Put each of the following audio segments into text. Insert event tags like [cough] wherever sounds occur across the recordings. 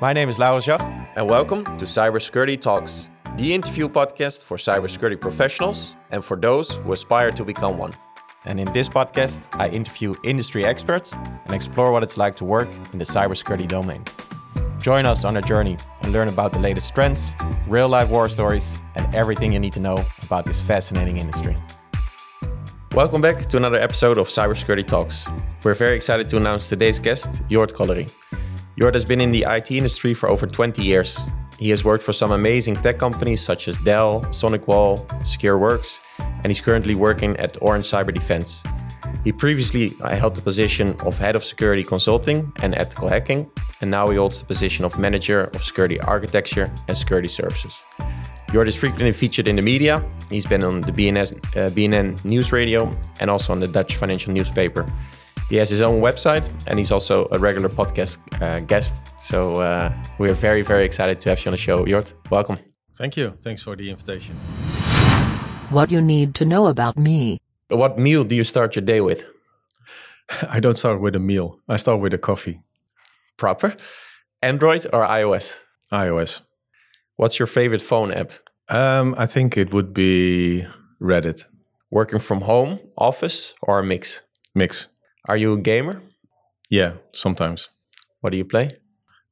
My name is Laurens Jacht. and welcome to Cybersecurity Talks, the interview podcast for cybersecurity professionals and for those who aspire to become one. And in this podcast, I interview industry experts and explore what it's like to work in the cybersecurity domain. Join us on a journey and learn about the latest trends, real life war stories, and everything you need to know about this fascinating industry. Welcome back to another episode of Cybersecurity Talks. We're very excited to announce today's guest, Jort Kollerie. Jort has been in the IT industry for over 20 years. He has worked for some amazing tech companies such as Dell, SonicWall, SecureWorks, and he's currently working at Orange Cyber Defense. He previously uh, held the position of Head of Security Consulting and Ethical Hacking, and now he holds the position of Manager of Security Architecture and Security Services. Jort is frequently featured in the media. He's been on the BNS, uh, BNN News Radio and also on the Dutch financial newspaper. He has his own website and he's also a regular podcast uh, guest. So uh, we are very, very excited to have you on the show. Jort, welcome. Thank you. Thanks for the invitation. What you need to know about me. What meal do you start your day with? [laughs] I don't start with a meal. I start with a coffee. Proper. Android or iOS? iOS. What's your favorite phone app? Um, I think it would be Reddit Working from home, office, or a mix? mix. Are you a gamer? Yeah, sometimes What do you play?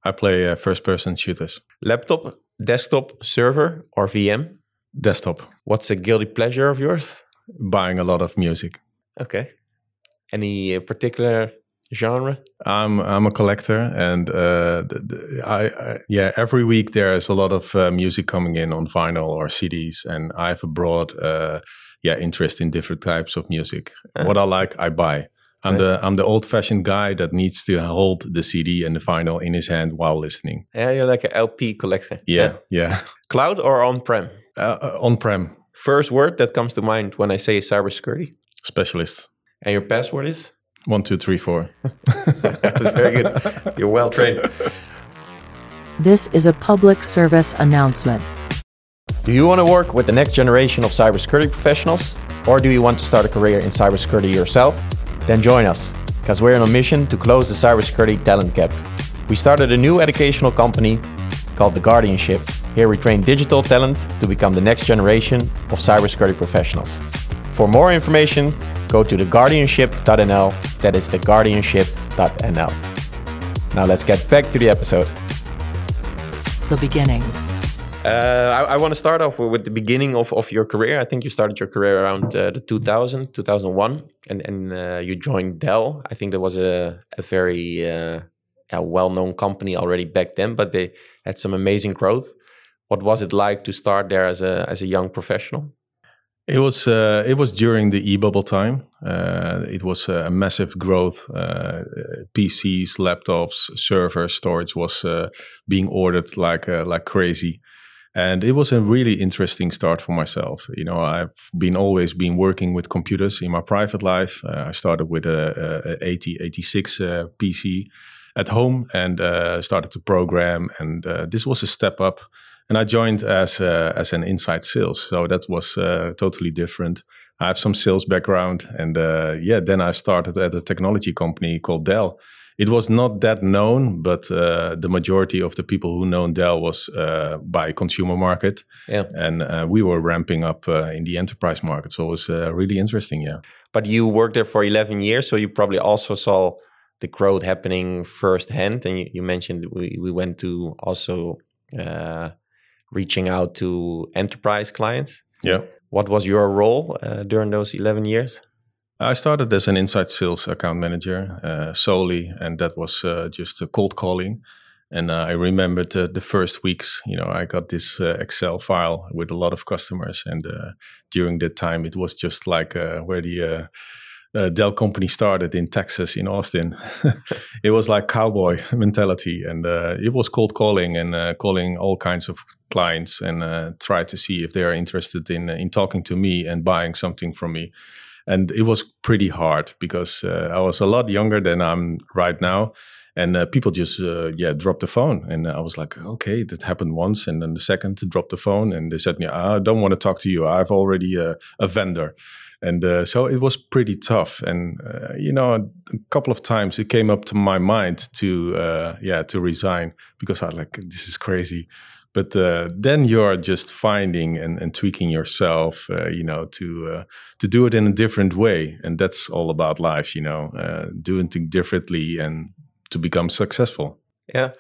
I play uh, first-person shooters. Laptop, desktop, server, or VM? Desktop. What's a guilty pleasure of yours? Buying a lot of music. Okay. Any uh, particular genre? I'm I'm a collector, and uh, the, the, I, I yeah. Every week there is a lot of uh, music coming in on vinyl or CDs, and I have a broad uh, yeah interest in different types of music. What I like, I buy. I'm the I'm the old-fashioned guy that needs to hold the CD and the vinyl in his hand while listening. Yeah, you're like an LP collector. Yeah, yeah. Cloud or on-prem? Uh, uh, on-prem First word that comes to mind when I say cybersecurity. specialist. And your password is? One, two, three, four. [laughs] That's very good. You're well trained. This is a public service announcement. Do you want to work with the next generation of cybersecurity professionals? Or do you want to start a career in cybersecurity yourself? Then join us, because we're on a mission to close the cybersecurity talent gap. We started a new educational company called The Guardianship. Here we train digital talent to become the next generation of cybersecurity professionals. For more information, go to theguardianship.nl. That is theguardianship.nl. Now let's get back to the episode. The beginnings. Uh, I, I want to start off with the beginning of, of your career. I think you started your career around uh, the 2000, 2001, and, and uh, you joined Dell. I think that was a, a very uh, a well-known company already back then, but they had some amazing growth. What was it like to start there as a as a young professional? It was uh, it was during the e-bubble time. Uh, it was a massive growth. Uh, PCs, laptops, servers, storage was uh, being ordered like uh, like crazy, and it was a really interesting start for myself. You know, I've been always been working with computers in my private life. Uh, I started with a, a 80 86 PC at home and started to program, and this was a step up and I joined as uh, as an inside sales, so that was uh, totally different. I have some sales background, and uh, yeah, then I started at a technology company called Dell. It was not that known, but uh, the majority of the people who know Dell was uh, by consumer market, Yeah. and uh, we were ramping up in the enterprise market. So it was really interesting. Yeah, But you worked there for 11 years, so you probably also saw the growth happening firsthand. And you, you mentioned we, we went to also uh, reaching out to enterprise clients. yeah. What was your role uh, during those 11 years? I started as an inside sales account manager uh, solely, and that was uh, just a cold calling. And uh, I remembered uh, the first weeks, you know, I got this uh, Excel file with a lot of customers. And uh, during that time, it was just like where the Dell company started in Texas, in Austin. [laughs] it was like cowboy [laughs] mentality. And it was cold calling and calling all kinds of clients and try to see if they are interested in, in talking to me and buying something from me and it was pretty hard because uh, I was a lot younger than I'm right now, and uh, people just uh, yeah dropped the phone, and I was like, okay, that happened once, and then the second dropped the phone, and they said, yeah, I don't want to talk to you. I've already uh, a vendor, and uh, so it was pretty tough. And uh, you know, a couple of times it came up to my mind to yeah to resign because I like this is crazy. But uh, then you're just finding and, and tweaking yourself, uh, you know, to uh, to do it in a different way, and that's all about life, you know, doing things differently and to become successful. Yeah,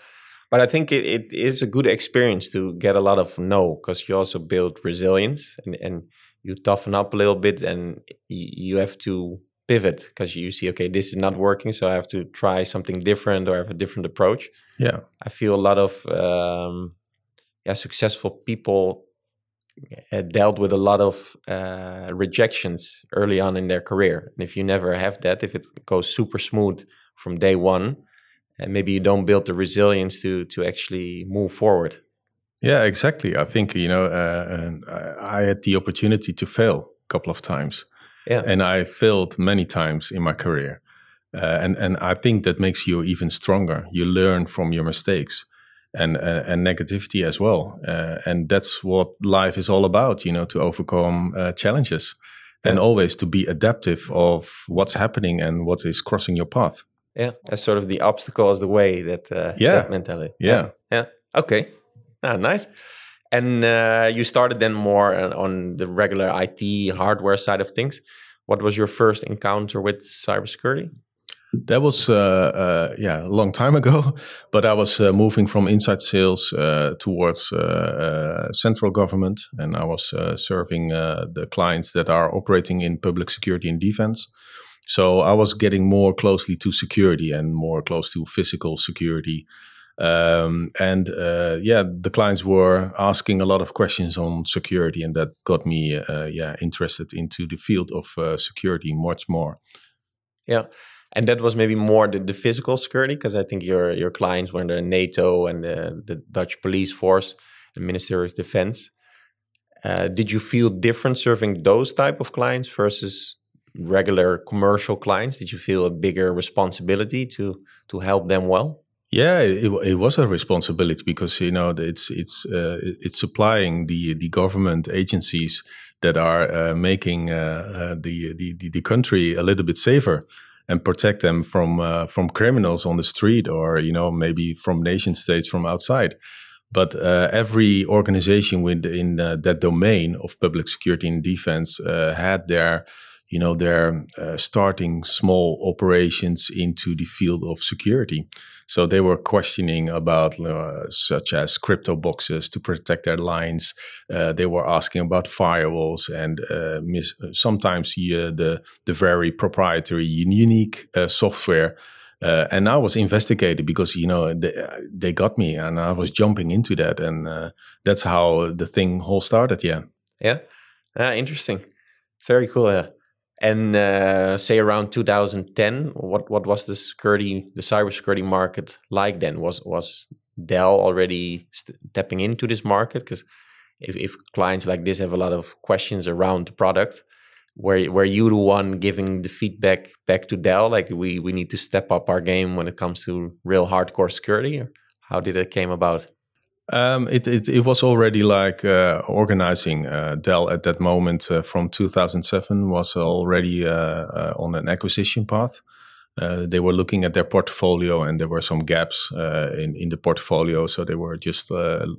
but I think it, it is a good experience to get a lot of no because you also build resilience and, and you toughen up a little bit and you have to pivot because you see okay this is not working so i have to try something different or have a different approach. Yeah. I feel a lot of um, yeah successful people uh, dealt with a lot of uh, rejections early on in their career and if you never have that if it goes super smooth from day one and maybe you don't build the resilience to to actually move forward yeah, exactly. I think you know, uh, I had the opportunity to fail a couple of times. Yeah, and I failed many times in my career, uh, and and I think that makes you even stronger. You learn from your mistakes, and uh, and negativity as well, uh, and that's what life is all about. You know, to overcome uh, challenges, yeah. and always to be adaptive of what's happening and what is crossing your path. Yeah, as sort of the obstacle is the way. That uh, yeah that mentality. yeah. yeah. Okay. Ah, nice. And uh, you started then more on the regular IT hardware side of things. What was your first encounter with cybersecurity? That was uh, uh, yeah a long time ago, [laughs] but I was uh, moving from inside sales towards central government, and I was serving the clients that are operating in public security and defense. So I was getting more closely to security and more close to physical security um, and uh, yeah, the clients were asking a lot of questions on security, and that got me uh, yeah interested into the field of uh, security much more. Yeah, and that was maybe more the, the physical security because I think your your clients were the NATO and the, the Dutch police force and Ministry of Defense. Uh, did you feel different serving those type of clients versus regular commercial clients? Did you feel a bigger responsibility to to help them well? Yeah, it, it was a responsibility because you know it's it's uh, it's supplying the the government agencies that are uh, making uh, uh the, the the country a little bit safer and protect them from uh, from criminals on the street or you know maybe from nation states from outside. But uh, every organization within that domain of public security and defense had their you know they're uh, starting small operations into the field of security so they were questioning about uh, such as crypto boxes to protect their lines uh, they were asking about firewalls and uh, mis- sometimes the the very proprietary unique uh, software uh, and I was investigated because you know they, they got me, and I was jumping into that, and that's how the thing all started. Yeah, yeah, ah, interesting, very cool. Yeah and uh, say around 2010 what what was the security the cybersecurity market like then? Was was dell already stepping into this market? Because if, if clients like this have a lot of questions around the product were were you the one giving the feedback back to dell like we we need to step up our game when it comes to real hardcore security? Or how did it came about um, it, it, it was already like uh, organizing uh, Dell at that moment uh, from 2007 was already uh, uh, on an acquisition path. Uh, they were looking at their portfolio and there were some gaps in, in the portfolio. So they were just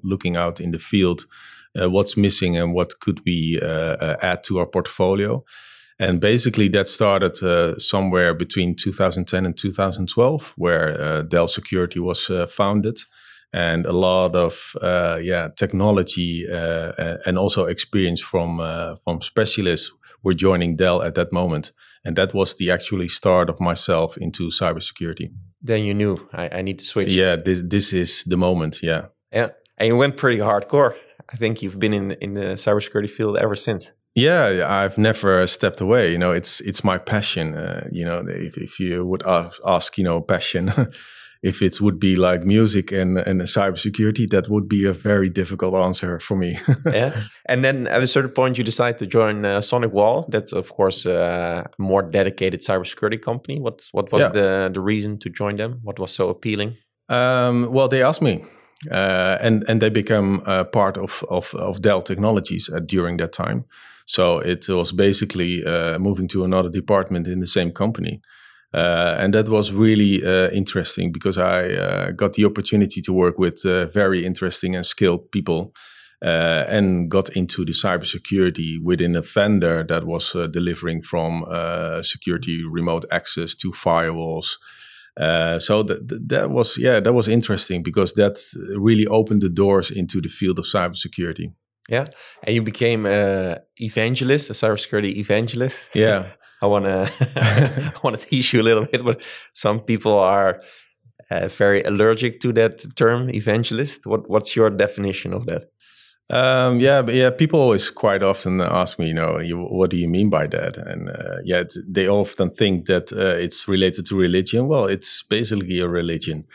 looking out in the field what's missing and what could we add to our portfolio. And basically, that started uh, somewhere between 2010 and 2012, where uh, Dell Security was uh, founded and a lot of uh, yeah technology uh, and also experience from uh, from specialists were joining Dell at that moment, and that was the actually start of myself into cybersecurity. Then you knew I, I need to switch. Yeah, this this is the moment. Yeah, yeah, and you went pretty hardcore. I think you've been in in the cybersecurity field ever since. Yeah, I've never stepped away. You know, it's it's my passion. Uh, you know, if, if you would ask, ask you know, passion. [laughs] if it would be like music and and cybersecurity, that would be a very difficult answer for me. [laughs] yeah, and then at a certain point, you decide to join uh, SonicWall. That's of course uh, a more dedicated cybersecurity company. What what was yeah. the the reason to join them? What was so appealing? Um, well, they asked me. Uh, and and they become uh, part of, of, of Dell Technologies uh, during that time. So it was basically uh, moving to another department in the same company. Uh, and that was really uh, interesting because I uh, got the opportunity to work with uh, very interesting and skilled people uh, and got into the cybersecurity within a vendor that was uh, delivering from security remote access to firewalls. so that that was yeah that was interesting because that really opened the doors into the field of cybersecurity. Yeah, and you became an evangelist, a cybersecurity evangelist. Yeah, [laughs] I want to [laughs] I want to teach you a little bit, but some people are uh, very allergic to that term, evangelist. What what's your definition of that? Um, yeah, but yeah, people always quite often ask me, you know, you, what do you mean by that? And uh, yeah, they often think that uh, it's related to religion. Well, it's basically a religion.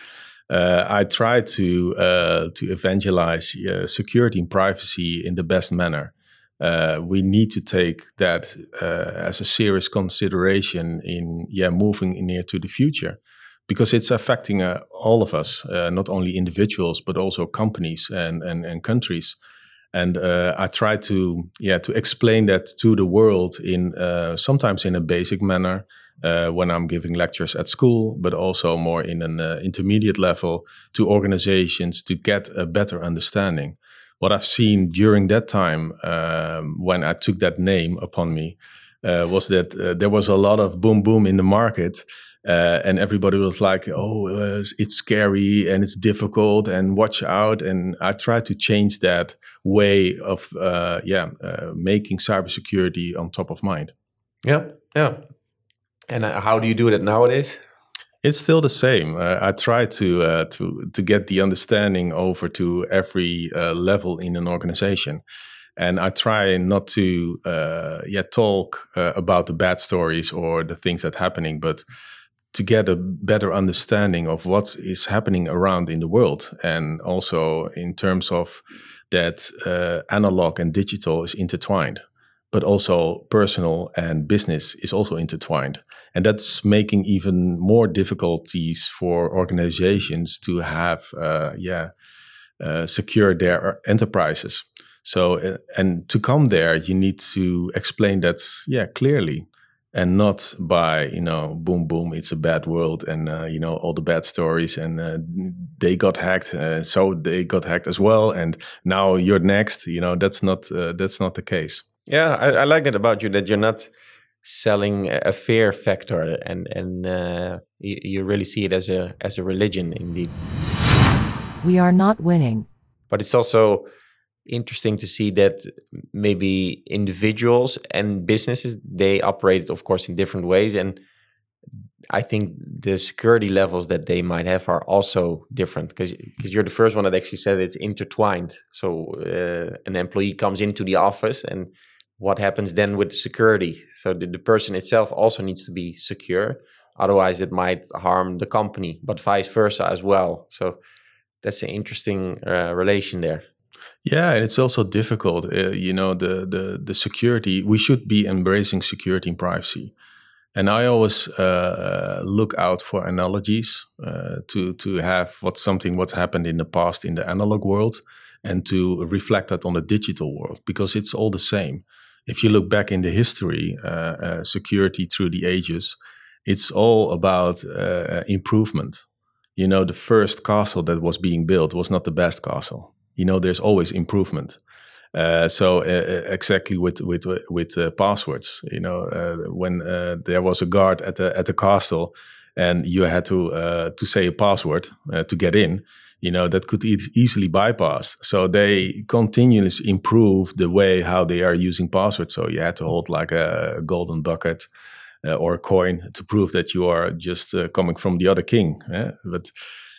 Uh, I try to uh, to evangelize uh, security and privacy in the best manner. Uh, we need to take that uh, as a serious consideration in yeah moving near to the future because it's affecting uh, all of us not only individuals but also companies and and, and countries and I try to yeah to explain that to the world in sometimes in a basic manner uh, when I'm giving lectures at school, but also more in an uh, intermediate level to organizations to get a better understanding. What I've seen during that time um, when I took that name upon me uh, was that uh, there was a lot of boom boom in the market. Uh, and everybody was like, "Oh, uh, it's scary and it's difficult, and watch out." And I tried to change that way of, yeah, making cybersecurity on top of mind. Yeah, yeah. And uh, how do you do that nowadays? It's still the same. Uh, I try to uh, to to get the understanding over to every uh, level in an organization, and I try not to uh, yet talk uh, about the bad stories or the things that happening, but to get a better understanding of what is happening around in the world, and also in terms of that analog and digital is intertwined but also personal and business is also intertwined. And that's making even more difficulties for organizations to have, uh, yeah, uh, secure their enterprises. So, uh, and to come there, you need to explain that, yeah, clearly and not by you know boom boom it's a bad world and uh, you know all the bad stories and uh, they got hacked so they got hacked as well and now you're next you know that's not that's not the case yeah, I, I, like it about you that you're not selling a fear factor, and and uh, you, you really see it as a as a religion, indeed. We are not winning, but it's also interesting to see that maybe individuals and businesses they operate, of course, in different ways, and I think the security levels that they might have are also different because because you're the first one that actually said it's intertwined. So uh, an employee comes into the office and what happens then with security? So the, the person itself also needs to be secure. Otherwise, it might harm the company, but vice versa as well. So that's an interesting uh, relation there. Yeah, and it's also difficult. Uh, you know, the the the security. We should be embracing security and privacy. And I always uh, look out for analogies uh, to to have what something what's happened in the past in the analog world, and to reflect that on the digital world because it's all the same if you look back in the history, uh, uh, security through the ages, it's all about uh, improvement. You know, the first castle that was being built was not the best castle. You know, there's always improvement. Uh, so uh, uh, exactly with with with passwords, you know, when there was a guard at the at the castle, and you had to to say a password to get in, you know that could e easily bypass. So they continuously improve the way how they are using passwords. So you had to hold like a golden bucket uh, or a coin to prove that you are just uh, coming from the other king yeah? but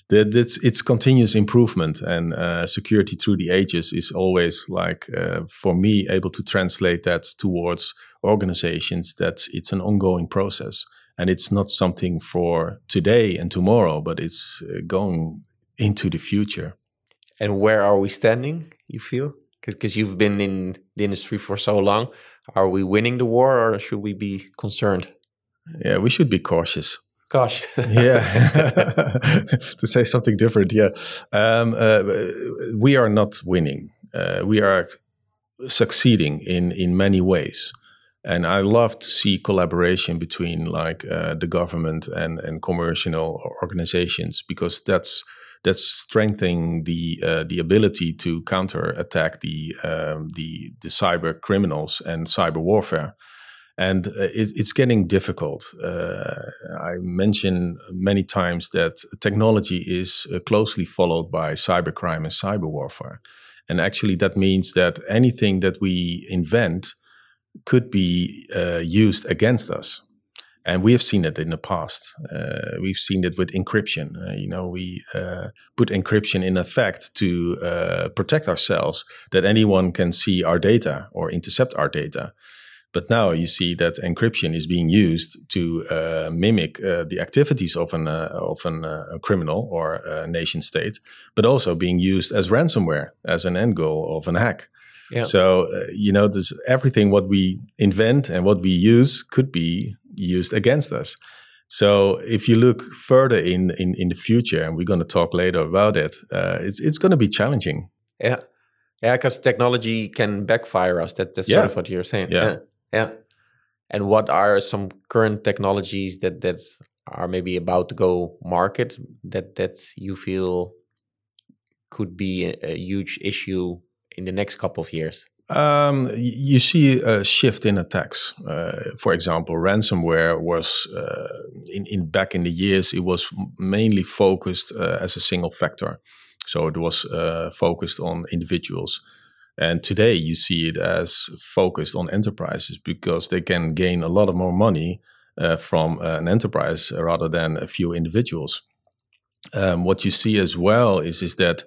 that it's, it's continuous improvement and uh, security through the ages is always like uh, for me able to translate that towards organizations that it's an ongoing process. And it's not something for today and tomorrow but it's uh, going into the future. And where are we standing, you feel? Because you've been in the industry for so long. Are we winning the war or should we be concerned? Yeah, we should be cautious. Gosh. [laughs] yeah. [laughs] to say something different, yeah. Um, uh, we are not winning. Uh, we are succeeding in in many ways. And I love to see collaboration between like uh, the government and and commercial organizations because that's that's strengthening the uh, the ability to counter attack the um, the the cyber criminals and cyber warfare and uh, it, it's getting difficult. Uh, I mentioned many times that technology is uh, closely followed by cybercrime and cyber warfare. And actually, that means that anything that we invent could be uh, used against us. And we have seen it in the past. Uh, we've seen it with encryption. Uh, you know, we put encryption in effect to protect ourselves that anyone can see our data or intercept our data. But now you see that encryption is being used to uh, mimic uh, the activities of an uh, of an, uh, criminal or a nation state, but also being used as ransomware as an end goal of an hack. Yeah. So uh, you know, this everything what we invent and what we use could be used against us. So if you look further in in, in the future, and we're going to talk later about it, uh, it's it's going to be challenging. Yeah. Yeah, because technology can backfire us. That, that's yeah. sort of what you're saying. yeah. yeah. Yeah. And what are some current technologies that that are maybe about to go market that that you feel could be a, a huge issue in the next couple of years? Um, you see a shift in attacks. Uh, for example, ransomware was uh, in, in back in the years it was mainly focused uh, as a single factor, so it was uh, focused on individuals. And today you see it as focused on enterprises because they can gain a lot of more money uh, from uh, an enterprise rather than a few individuals. Um, what you see as well is, is that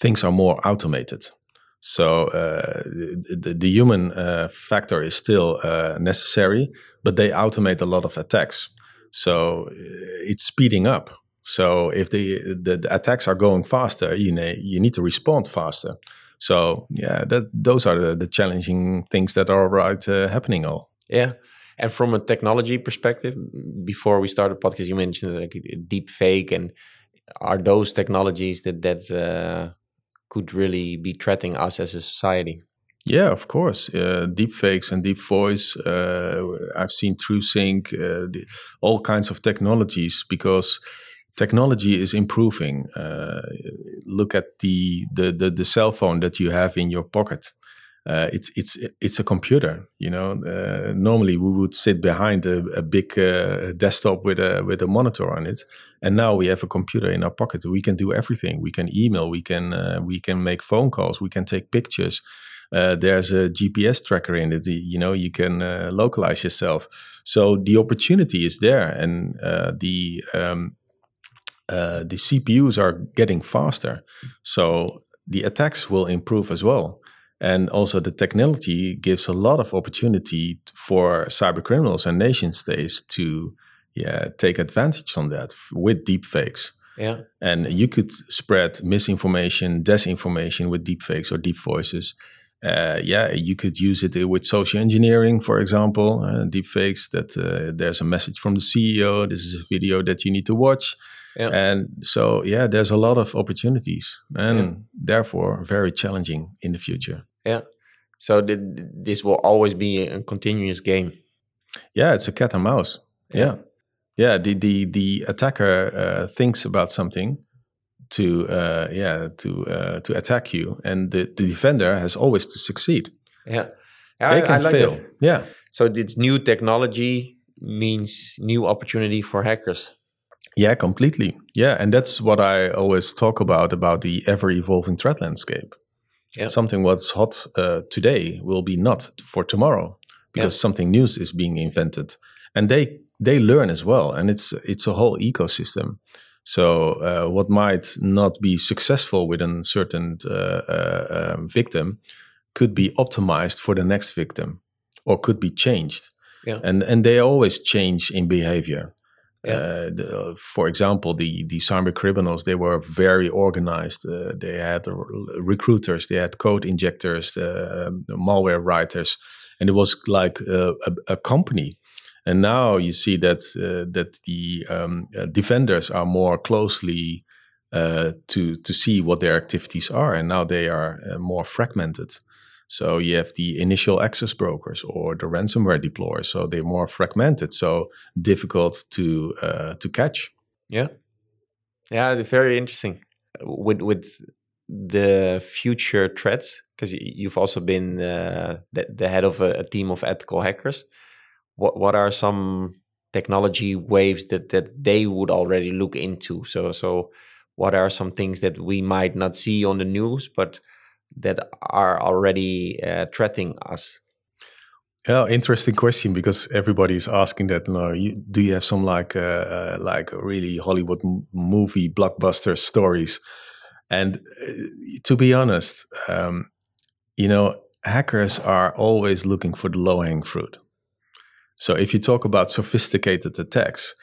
things are more automated. So uh, the, the, human uh, factor is still uh, necessary, but they automate a lot of attacks. So uh, it's speeding up. So if the, the, the attacks are going faster, you, know, you need to respond faster. So yeah, that those are the, the challenging things that are right uh, happening all. Yeah. And from a technology perspective, before we started podcast, you mentioned like deep fake, and are those technologies that that uh, could really be threatening us as a society? Yeah, of course. Uh, deep fakes and deep voice. Uh, I've seen TrueSync, uh, the, all kinds of technologies because technology is improving. Uh, look at the, the, the the cell phone that you have in your pocket. Uh, it's it's it's a computer. You know, uh, normally we would sit behind a, a big uh, desktop with a with a monitor on it, and now we have a computer in our pocket. We can do everything. We can email. We can uh, we can make phone calls. We can take pictures. Uh, there's a GPS tracker in it. You know, you can localize yourself. So the opportunity is there, and the um, uh, the CPUs are getting faster. So the attacks will improve as well. And also, the technology gives a lot of opportunity for cyber criminals and nation states to yeah, take advantage on that with deepfakes. Yeah. And you could spread misinformation, disinformation with deepfakes or deep voices. Uh, yeah, you could use it with social engineering, for example, uh, deepfakes. That uh, there's a message from the CEO. This is a video that you need to watch yeah. And so, yeah, there's a lot of opportunities and yeah. therefore very challenging in the future. Yeah. So th this will always be a continuous game. Yeah, it's a cat and mouse. Yeah. Yeah. yeah the, the, the attacker uh, thinks about something to uh, yeah to uh, to attack you, and the, the defender has always to succeed. Yeah, they I, can I like fail. It. Yeah. So this new technology means new opportunity for hackers. Yeah, completely. Yeah, and that's what I always talk about about the ever evolving threat landscape. Yeah. Something what's hot uh, today will be not for tomorrow because yeah. something new is being invented, and they they learn as well, and it's it's a whole ecosystem. So uh, what might not be successful with a certain uh, uh um, victim could be optimized for the next victim, or could be changed. Yeah. And and they always change in behavior. Yeah. Uh, the, for example, the the cyber criminals they were very organized. Uh, they had recruiters, they had code injectors, uh, malware writers, and it was like a, a, company. And now you see that uh, that the um, uh, defenders are more closely uh, to to see what their activities are, and now they are more fragmented. So you have the initial access brokers or the ransomware deployers. So they're more fragmented, so difficult to uh, to catch. Yeah, yeah, very interesting. With with the future threats, because you've also been uh, the, the, head of a, a, team of ethical hackers. What what are some technology waves that that they would already look into? So so what are some things that we might not see on the news, but that are already uh, threatening us? Yeah, interesting question because everybody is asking that. Know, you, do you have some like uh, uh, like really Hollywood movie blockbuster stories? And uh, to be honest, um, you know, hackers are always looking for the low hanging fruit. So if you talk about sophisticated attacks,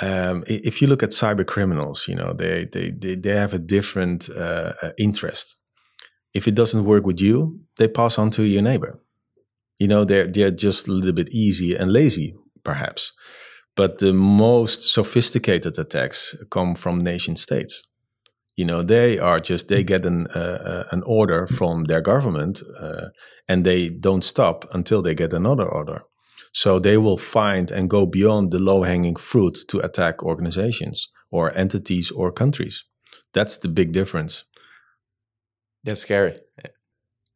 um, if you look at cyber criminals, you know they they they, they have a different uh, uh interest if it doesn't work with you, they pass on to your neighbor. You know, they're they're just a little bit easy and lazy, perhaps. But the most sophisticated attacks come from nation states. You know, they are just they get an uh, uh, an order from their government, uh, and they don't stop until they get another order. So they will find and go beyond the low hanging fruit to attack organizations or entities or countries. That's the big difference. That's scary.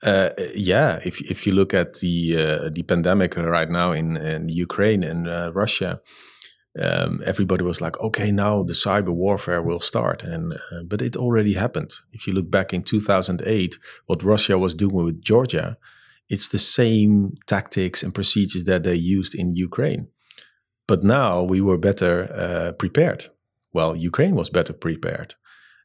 Uh, yeah, if if you look at the uh, the pandemic right now in, in Ukraine and uh, Russia, um, everybody was like, okay, now the cyber warfare will start, and uh, but it already happened. If you look back in 2008, what Russia was doing with Georgia, it's the same tactics and procedures that they used in Ukraine. But now we were better uh, prepared. Well, Ukraine was better prepared.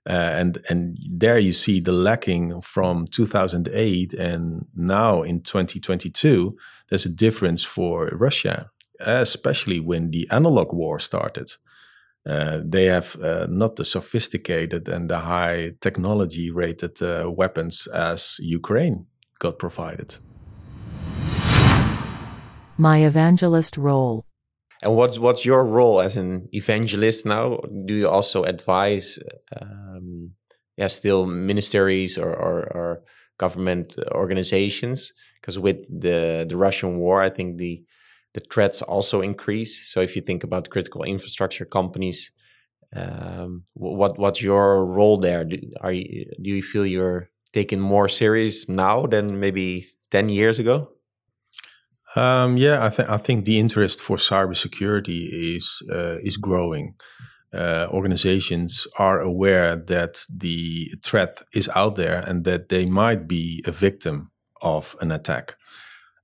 Uh, and and there you see the lacking from 2008 and now in 2022 there's a difference for Russia especially when the analog war started. Uh, they have uh, not the sophisticated and the high technology rated uh, weapons as Ukraine got provided. My evangelist role and what's what's your role as an evangelist now? Do you also advise, um, yeah, still ministries or, or, or government organizations? Because with the the Russian war, I think the the threats also increase. So if you think about critical infrastructure companies, um, what what's your role there? Do, are you, do you feel you're taken more serious now than maybe ten years ago? Um, yeah, I think I think the interest for cybersecurity is uh, is growing. Uh, organizations are aware that the threat is out there and that they might be a victim of an attack.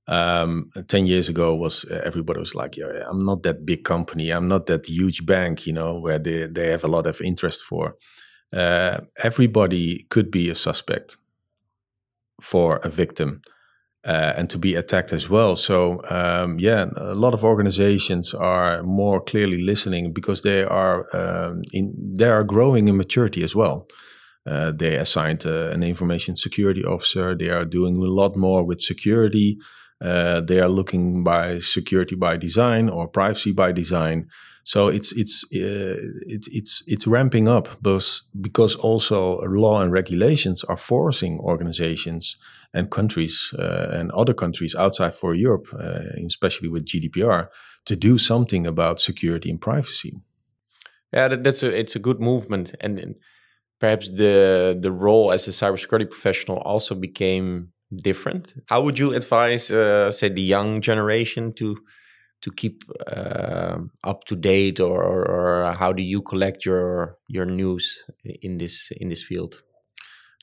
Um, Ten years ago, was uh, everybody was like, "Yeah, I'm not that big company. I'm not that huge bank, you know, where they they have a lot of interest for." Uh, everybody could be a suspect for a victim uh, and to be attacked as well. So um, yeah, a lot of organizations are more clearly listening because they are um, in they are growing in maturity as well. Uh, they assigned uh, an information security officer. They are doing a lot more with security. Uh, they are looking by security by design or privacy by design. So it's it's uh, it's it's it's ramping up because because also law and regulations are forcing organizations and countries uh, and other countries outside for Europe, uh, especially with GDPR, to do something about security and privacy. Yeah, that, that's a it's a good movement, and, and perhaps the the role as a cybersecurity professional also became different. How would you advise, uh, say, the young generation to to keep uh, up to date, or, or, how do you collect your your news in this in this field?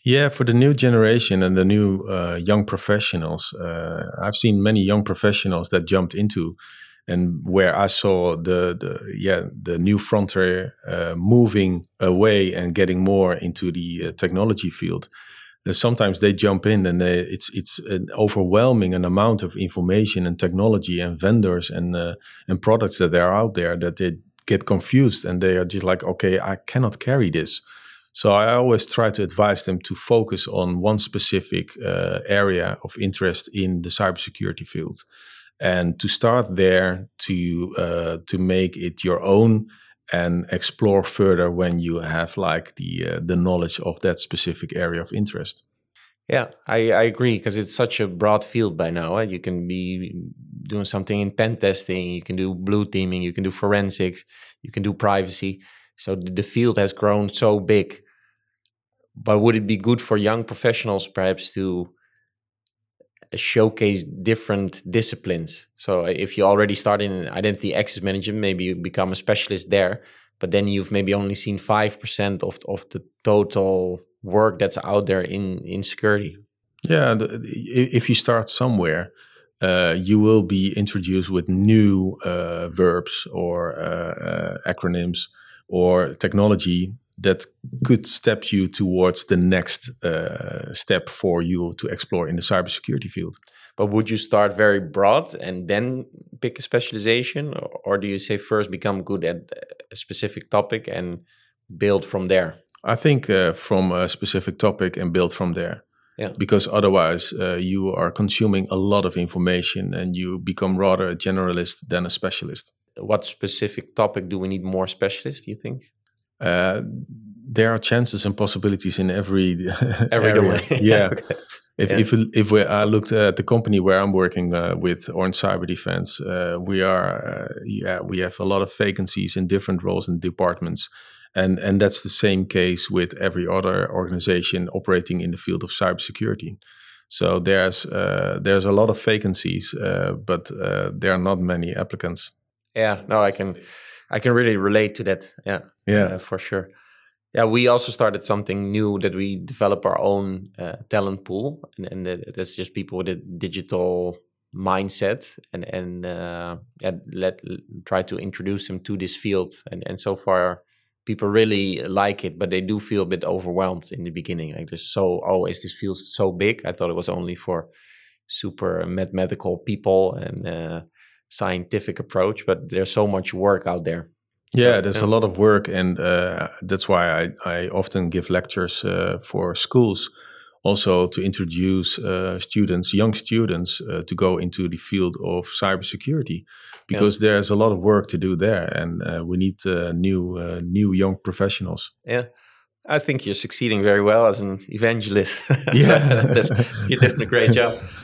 Yeah, for the new generation and the new uh, young professionals, uh, I've seen many young professionals that jumped into, and where I saw the the yeah the new frontier uh, moving away and getting more into the uh, technology field. Sometimes they jump in and they, it's it's an overwhelming an amount of information and technology and vendors and uh, and products that are out there that they get confused and they are just like okay I cannot carry this. So I always try to advise them to focus on one specific uh, area of interest in the cybersecurity field, and to start there to uh, to make it your own and explore further when you have like the uh, the knowledge of that specific area of interest. Yeah, I, I agree because it's such a broad field by now. Eh? You can be doing something in pen testing, you can do blue teaming, you can do forensics, you can do privacy. So the, field has grown so big. But would it be good for young professionals perhaps to showcase different disciplines? So if you already start in identity access management, maybe you become a specialist there, but then you've maybe only seen 5% of, of the total work that's out there in in security. Yeah, if you start somewhere, uh, you will be introduced with new uh, verbs or uh, uh acronyms or technology that could step you towards the next uh, step for you to explore in the cybersecurity field. But would you start very broad and then pick a specialization, or do you say first become good at a specific topic and build from there? I think uh, from a specific topic and build from there. Yeah. Because otherwise, uh, you are consuming a lot of information and you become rather a generalist than a specialist. What specific topic do we need more specialists, do you think? Uh, there are chances and possibilities in every [laughs] every area. domain. [laughs] yeah. okay. If yeah. if if we, I looked at the company where I'm working uh, with Orange Cyber Defense, uh, we are uh, yeah we have a lot of vacancies in different roles and departments, and and that's the same case with every other organization operating in the field of cybersecurity. So there's uh, there's a lot of vacancies, uh, but uh, there are not many applicants. Yeah, no, I can I can really relate to that. Yeah, yeah, uh, for sure. Yeah, we also started something new that we develop our own uh, talent pool, and, and that's just people with a digital mindset, and and uh, let try to introduce them to this field. And and so far, people really like it, but they do feel a bit overwhelmed in the beginning. Like there's so oh, is this field so big? I thought it was only for super mathematical people and uh, scientific approach, but there's so much work out there. Yeah, there's yeah. a lot of work, and uh, that's why I, I often give lectures uh, for schools also to introduce uh, students, young students, uh, to go into the field of cybersecurity, because yeah. there's a lot of work to do there, and uh, we need uh, new uh, new young professionals. Yeah. I think you're succeeding very well as an evangelist. [laughs] Yeah, you're doing a great job. [laughs]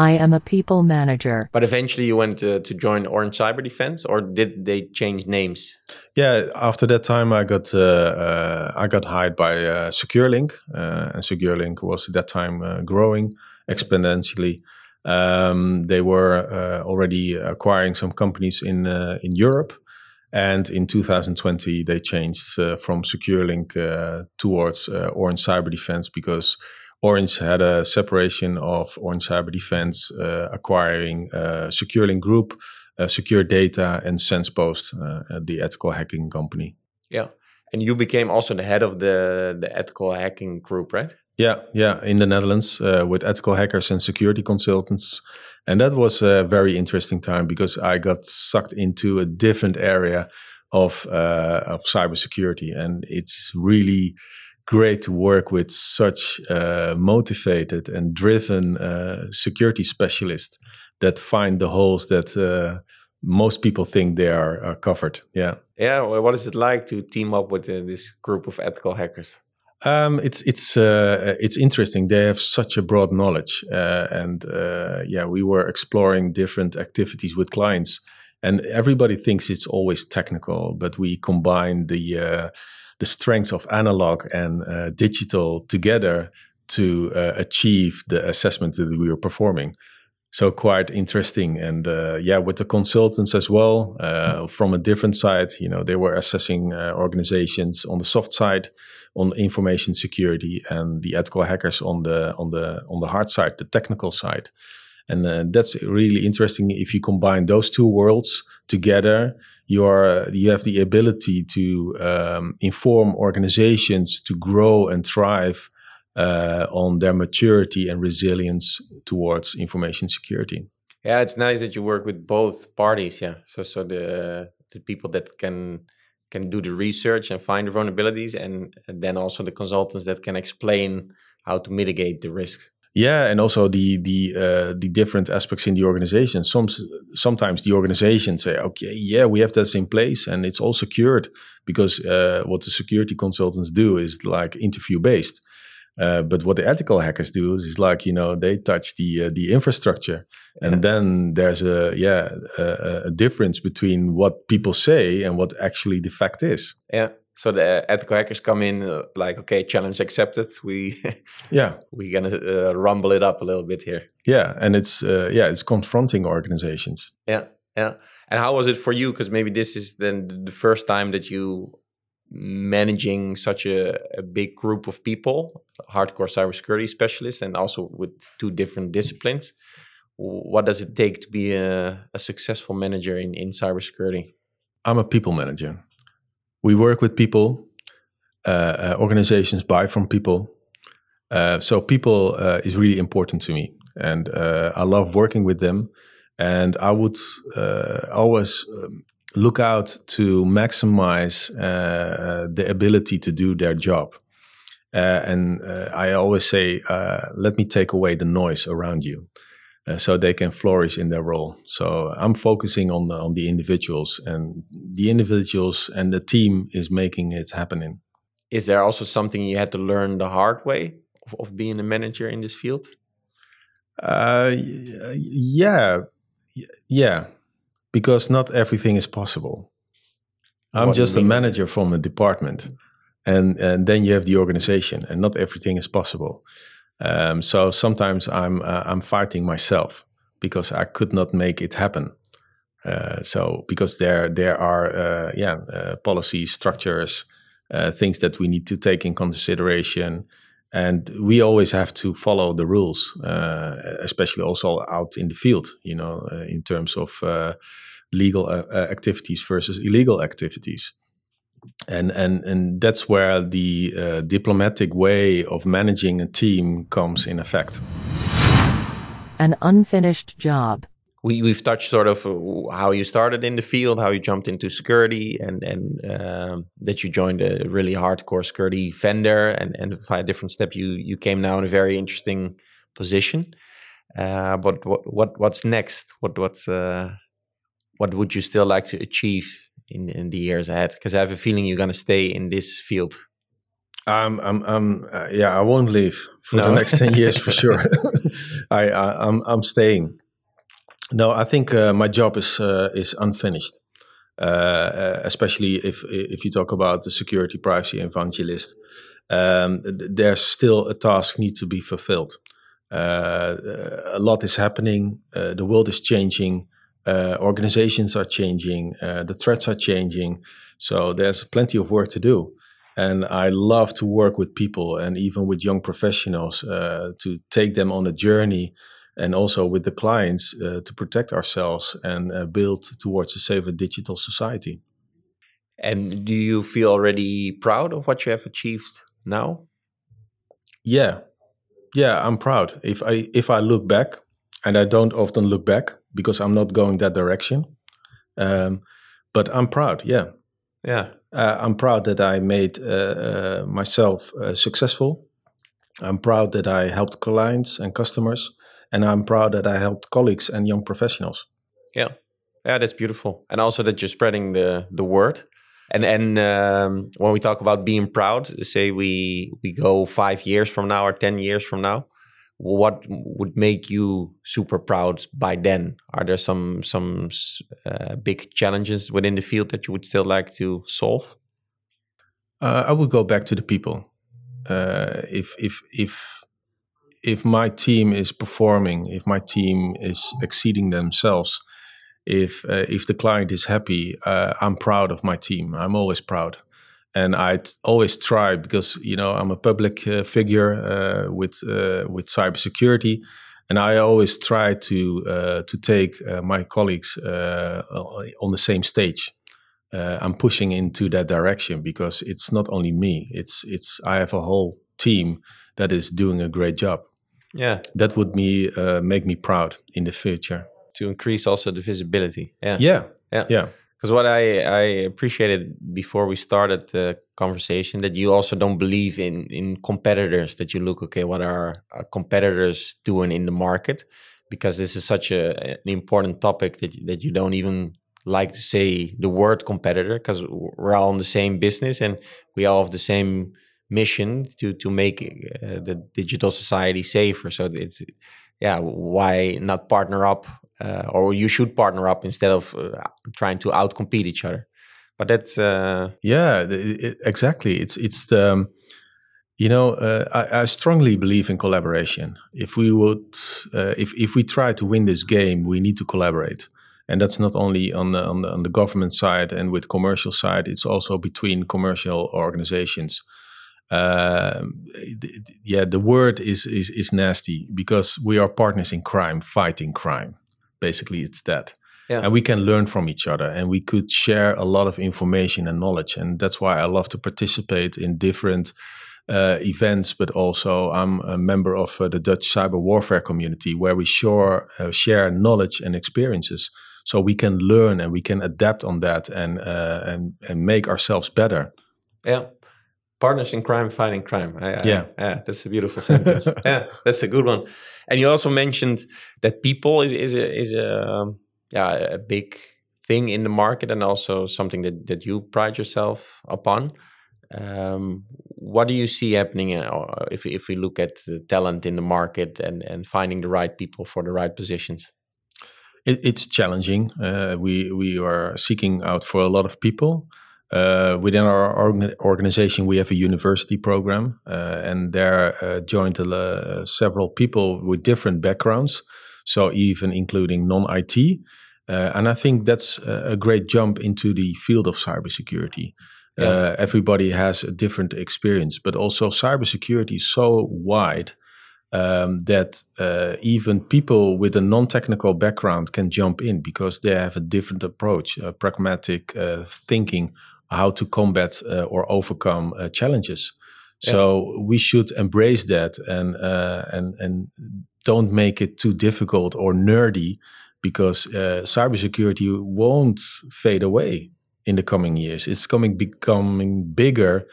I am a people manager. But eventually you went to, to join Orange Cyber Defense, or did they change names? Yeah, after that time, I got uh, uh, I got hired by uh, SecureLink, uh, and SecureLink was at that time uh, growing exponentially. Um, they were uh, already acquiring some companies in in Europe, and in 2020 they changed from SecureLink towards Orange Cyber Defense because Orange had a separation of Orange Cyber Defense uh, acquiring uh, SecureLink Group, uh, Secure Data, and SensePost, uh, the ethical hacking company. Yeah, and you became also the head of the the ethical hacking group, right? Yeah, yeah, in the Netherlands uh, with ethical hackers and security consultants, and that was a very interesting time because I got sucked into a different area of uh, of cybersecurity, and it's really great to work with such uh, motivated and driven uh, security specialists that find the holes that uh, most people think they are, are, covered. Yeah. Yeah. Well, what is it like to team up with uh, this group of ethical hackers? Um, it's it's uh, it's interesting. They have such a broad knowledge, uh, and yeah, we were exploring different activities with clients, and everybody thinks it's always technical, but we combine the the strengths of analog and uh, digital together to uh, achieve the assessment that we were performing. So quite interesting, and uh, yeah, with the consultants as well uh, from a different side. You know, they were assessing uh, organizations on the soft side, on information security, and the ethical hackers on the on the on the hard side, the technical side. And uh, that's really interesting if you combine those two worlds together you are you have the ability to um, inform organizations to grow and thrive uh, on their maturity and resilience towards information security. Yeah, it's nice that you work with both parties. Yeah, so so the the people that can can do the research and find the vulnerabilities, and, and then also the consultants that can explain how to mitigate the risks. Yeah, and also the the uh, the different aspects in the organization. Some sometimes the organization say, okay, yeah, we have this in place, and it's all secured because uh, what the security consultants do is like interview based. Uh, but what the ethical hackers do is, is like you know they touch the uh, the infrastructure, and Yeah. then there's a yeah a, a difference between what people say and what actually the fact is. Yeah. So the ethical hackers come in uh, like, okay, challenge accepted. We [laughs] Yeah, we're gonna uh, rumble it up a little bit here. yeah, and it's uh, yeah it's confronting organizations. Yeah, yeah. And how was it for you? Because maybe this is then the first time that you managing such a, a big group of people, hardcore cybersecurity specialists, and also with two different disciplines. What does it take to be a, a successful manager in, in cybersecurity? I'm a people manager. We work with people. Uh, uh, organizations buy from people. Uh, so people uh, is really important to me, and I love working with them. And I would always um, look out to maximize the ability to do their job. Uh, and uh, I always say, uh, let me take away the noise around you. Uh, so they can flourish in their role. So I'm focusing on the, on the individuals, and the individuals and the team is making it happening. Is there also something you had to learn the hard way of, of being a manager in this field? Uh, yeah, yeah, because not everything is possible. I'm What just a manager from a department, and and then you have the organization, and not everything is possible. Um, so sometimes I'm uh, I'm fighting myself because I could not make it happen. Uh, so because there there are uh, yeah uh, policies, structures, uh, things that we need to take in consideration, and we always have to follow the rules, uh, especially also out in the field. You know, uh, in terms of legal activities versus illegal activities. And, and and that's where the uh, diplomatic way of managing a team comes in effect. An unfinished job. we we've touched sort of uh, how you started in the field, how you jumped into security, and and um, that you joined a really hardcore security vendor, and and via different step you you came now in a very interesting position. Uh, but what what what's next? What what uh, what would you still like to achieve in in the years ahead? Because I have a feeling you're gonna stay in this field. I'm, I'm, I'm uh, yeah, I won't leave for the next ten years for sure. [laughs] [laughs] I, I, I'm, I'm staying. No, I think uh, my job is uh, is unfinished. Uh, uh, especially if if you talk about the security privacy evangelist, um, th- there's still a task need to be fulfilled. Uh, a lot is happening. Uh, the world is changing. Uh, organizations are changing. Uh, the threats are changing. So there's plenty of work to do and I love to work with people and even with young professionals uh, to take them on a journey, and also with the clients uh, to protect ourselves and uh, build towards a safer digital society. And do you feel already proud of what you have achieved now? Yeah, yeah, I'm proud. If I if I look back, and I don't often look back because I'm not going that direction, um, but I'm proud. Yeah, Yeah, uh, I'm proud that I made uh, uh, myself uh, successful. I'm proud that I helped clients and customers, and I'm proud that I helped colleagues and young professionals. Yeah, yeah, that's beautiful, and also that you're spreading the the word. And and um, when we talk about being proud, say we we go five years from now or ten years from now, what would make you super proud by then? Are there some some uh, big challenges within the field that you would still like to solve? Uh, I would go back to the people. Uh, if if if if my team is performing, if my team is exceeding themselves, if uh, if the client is happy, uh, I'm proud of my team. I'm always proud, and I always try because you know I'm a public uh, figure uh, with uh, with cybersecurity, and I always try to uh, to take uh, my colleagues uh, on the same stage. Uh, I'm pushing into that direction because it's not only me; it's it's I have a whole team that is doing a great job. Yeah, That would me uh, make me proud in the future. to increase also the visibility. Yeah, Yeah, Yeah. yeah. Because what I, I appreciated before we started the conversation that you also don't believe in in competitors. That you look okay, what are our competitors doing in the market? Because this is such a an important topic that that you don't even like to say the word competitor because we're all in the same business and we all have the same mission to to make uh, the digital society safer. So it's yeah, why not partner up, uh, or you should partner up instead of uh, trying to outcompete each other. But that's uh, yeah, it, exactly. It's it's the um, you know uh, I, I, strongly believe in collaboration. If we would uh, if if we try to win this game, we need to collaborate and that's not only on the, on the, on the government side and with commercial side it's also between commercial organizations uh, yeah the word is, is is nasty because we are partners in crime fighting crime basically it's that yeah. and we can learn from each other and we could share a lot of information and knowledge and that's why i love to participate in different uh, events, but also I'm a member of uh, the Dutch cyber warfare community where we share, uh, share knowledge and experiences so we can learn and we can adapt on that and uh, and and make ourselves better. Yeah, partners in crime fighting crime. I, I, yeah, yeah, that's a beautiful sentence. [laughs] yeah, that's a good one. And you also mentioned that people is is a is a um, yeah a big thing in the market and also something that that you pride yourself upon. Um, what do you see happening uh, if if we look at the talent in the market and and finding the right people for the right positions? it, it's challenging. Uh, we we are seeking out for a lot of people. Uh, within our orga organization, we have a university program, uh, and there uh, joined uh, several people with different backgrounds, so even including non-IT. Uh, and I think that's a great jump into the field of cybersecurity. Yeah. everybody has a different experience, but also cybersecurity is so wide um, that uh, even people with a non-technical background can jump in because they have a different approach, a pragmatic uh, thinking how to combat uh, or overcome uh, challenges. Yeah. So we should embrace that and uh, and and don't make it too difficult or nerdy because uh, cybersecurity won't fade away in the coming years. It's coming becoming bigger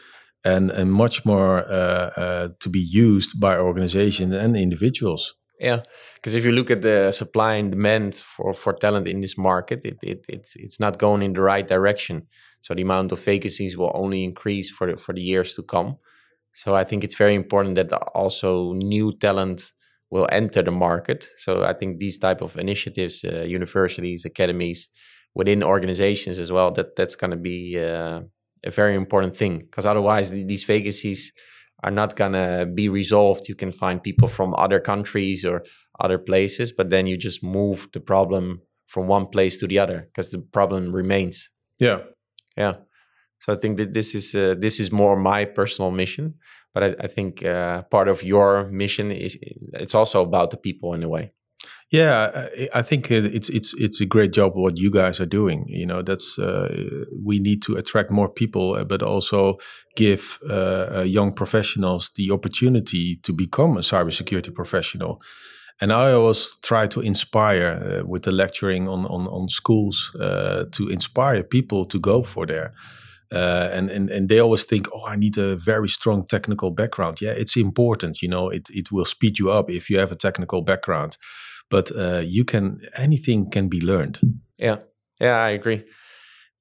and and much more uh, uh, to be used by organizations and individuals. Yeah, because if you look at the supply and demand for, for talent in this market, it, it, it's it's not going in the right direction. So the amount of vacancies will only increase for the, for the years to come. So I think it's very important that also new talent will enter the market. So I think these type of initiatives, uh, universities, academies, within organizations as well, that that's going to be uh, a very important thing because otherwise these vacancies are not gonna be resolved. You can find people from other countries or other places, but then you just move the problem from one place to the other because the problem remains. Yeah, yeah. So I think that this is uh, this is more my personal mission, but I, I think uh, part of your mission is it's also about the people in a way. Yeah, I think it's it's it's a great job what you guys are doing. You know, that's uh, we need to attract more people, uh, but also give uh, uh, young professionals the opportunity to become a cybersecurity professional. And I always try to inspire uh, with the lecturing on on, on schools uh, to inspire people to go for there. Uh, and, and and they always think, oh, I need a very strong technical background. Yeah, it's important. You know, it it will speed you up if you have a technical background but uh, you can anything can be learned yeah yeah i agree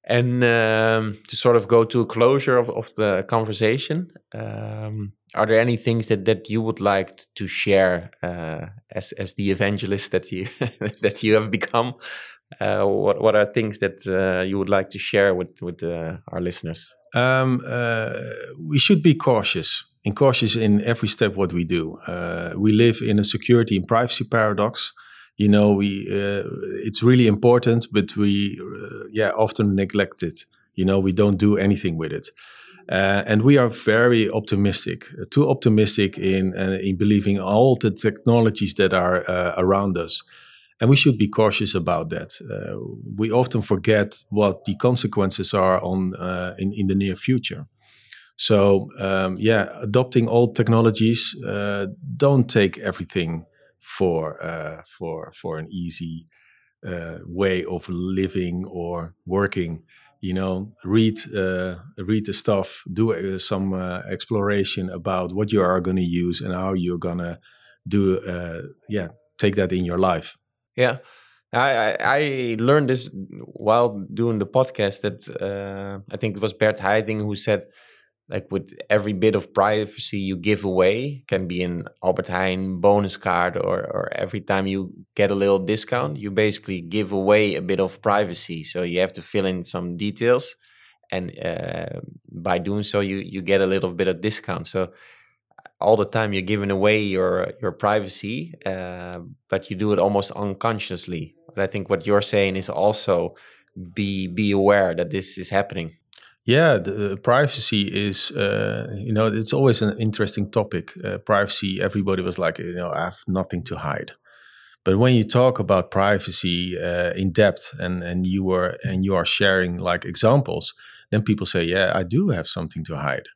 and um, to sort of go to a closure of, of the conversation um, are there any things that, that you would like to share uh, as, as the evangelist that you [laughs] that you have become uh, what what are things that uh, you would like to share with with uh, our listeners um, uh, we should be cautious and cautious in every step what we do. Uh, we live in a security and privacy paradox. You know, we it's really important, but we yeah often neglect it. You know, we don't do anything with it. Uh, and we are very optimistic, too optimistic in uh, in believing all the technologies that are uh, around us, and we should be cautious about that. we often forget what the consequences are on in in the near future. So um, yeah, adopting old technologies. Uh, don't take everything for uh, for for an easy uh, way of living or working. You know, read uh, read the stuff, do uh, some uh, exploration about what you are going to use and how you're gonna do. yeah, take that in your life. Yeah. I, I learned this while doing the podcast that I think it was Bert Heiting who said like with every bit of privacy you give away can be an Albert Heijn bonus card or or every time you get a little discount you basically give away a bit of privacy. So you have to fill in some details and uh, by doing so you you get a little bit of discount. So all the time you're giving away your your privacy uh, but you do it almost unconsciously. But i think what you're saying is also be be aware that this is happening yeah, the, uh, privacy is, uh, you know, it's always an interesting topic. Uh, privacy, everybody was like, you know, I have nothing to hide. But when you talk about privacy uh, in depth and, and you are and you are sharing like examples, then people say, yeah, I do have something to hide.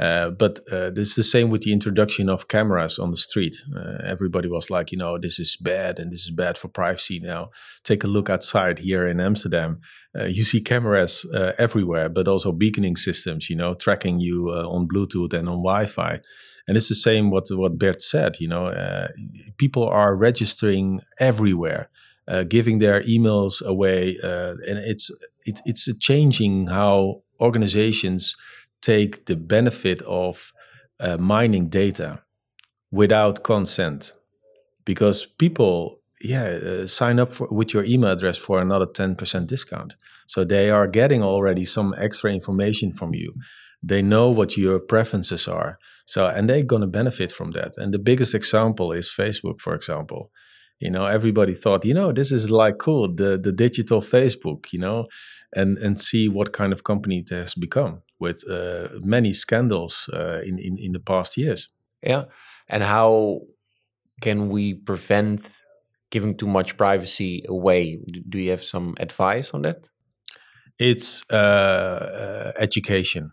Uh, but is the same with the introduction of cameras on the street. Everybody was like, you know, this is bad and this is bad for privacy. Now, take a look outside here in Amsterdam. Uh, you see cameras uh, everywhere, but also beaconing systems, you know, tracking you on Bluetooth and on Wi Fi. And it's the same what what Bert said. You know, people are registering everywhere, giving their emails away, and it's it's it's changing how organizations take the benefit of uh, mining data without consent because people yeah uh, sign up for, with your email address for another 10% discount. So they are getting already some extra information from you. They know what your preferences are. So and they're going to benefit from that. And the biggest example is facebook for example. You know everybody thought you know this is like cool the the digital facebook you know and and see what kind of company it has become with uh, many scandals uh, in, in in the past years. Yeah. And how can we prevent giving too much privacy away do you have some advice on that it's uh, uh education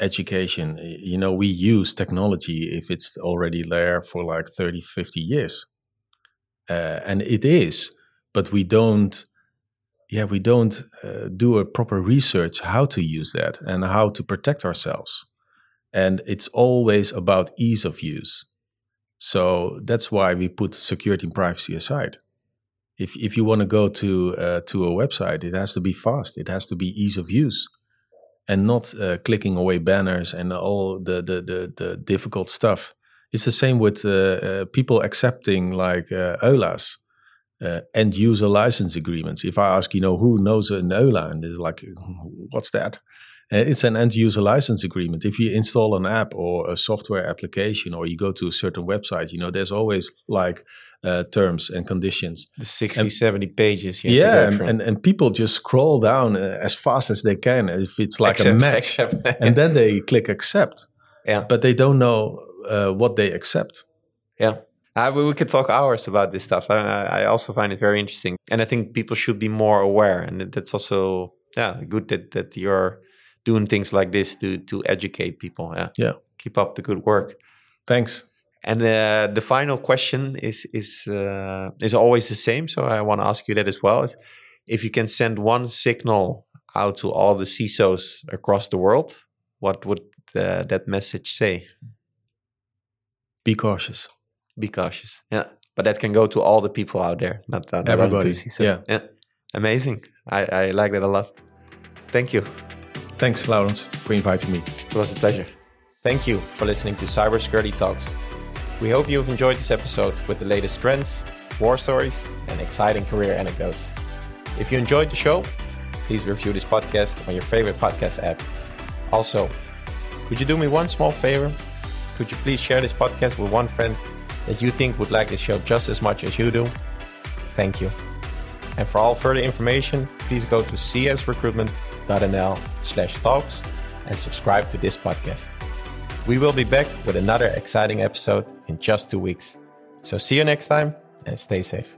education you know we use technology if it's already there for like 30 50 years uh, and it is, but we don't. Yeah, we don't uh, do a proper research how to use that and how to protect ourselves. And it's always about ease of use. So that's why we put security and privacy aside. If if you want to go to uh, to a website, it has to be fast. It has to be ease of use, and not uh, clicking away banners and all the the the, the difficult stuff it's the same with uh, uh, people accepting like uh, EULAs, uh, end user license agreements. If I ask, you know, who knows an EULA, and it's like, what's that? Uh, it's an end user license agreement. If you install an app or a software application, or you go to a certain website, you know, there's always like uh, terms and conditions. The 60, and, 70 pages. yeah, and, and, and, people just scroll down uh, as fast as they can if it's like accept, a match. Accept. [laughs] and then they click accept. Yeah. But they don't know uh, what they accept. Yeah. Uh, we, we could talk hours about this stuff. I, I also find it very interesting. And I think people should be more aware. And that's also, yeah, good that, that you're doing things like this to, to educate people. Yeah. Yeah. Keep up the good work. Thanks. And uh, the final question is is uh, is always the same. So I want to ask you that as well. If you can send one signal out to all the CISOs across the world, what would uh, that message say? be cautious. Be cautious. Yeah. But that can go to all the people out there, not, not everybody. Yeah. Yeah. Amazing. I, I like that a lot. Thank you. Thanks, Laurens, for inviting me. It was a pleasure. Thank you for listening to Cybersecurity Talks. We hope you've enjoyed this episode with the latest trends, war stories, and exciting career anecdotes. If you enjoyed the show, please review this podcast on your favorite podcast app. Also, could you do me one small favor could you please share this podcast with one friend that you think would like the show just as much as you do? Thank you. And for all further information, please go to csrecruitment.nl slash talks and subscribe to this podcast. We will be back with another exciting episode in just two weeks. So see you next time and stay safe.